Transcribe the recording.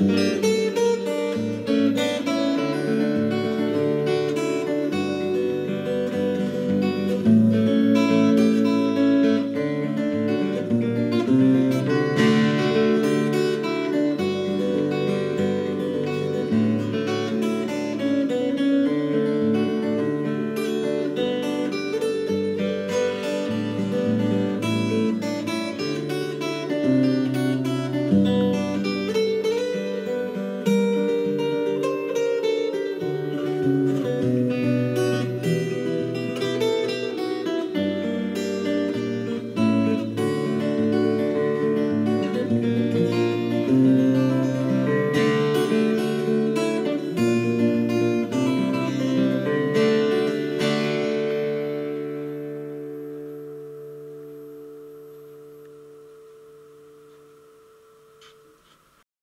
Música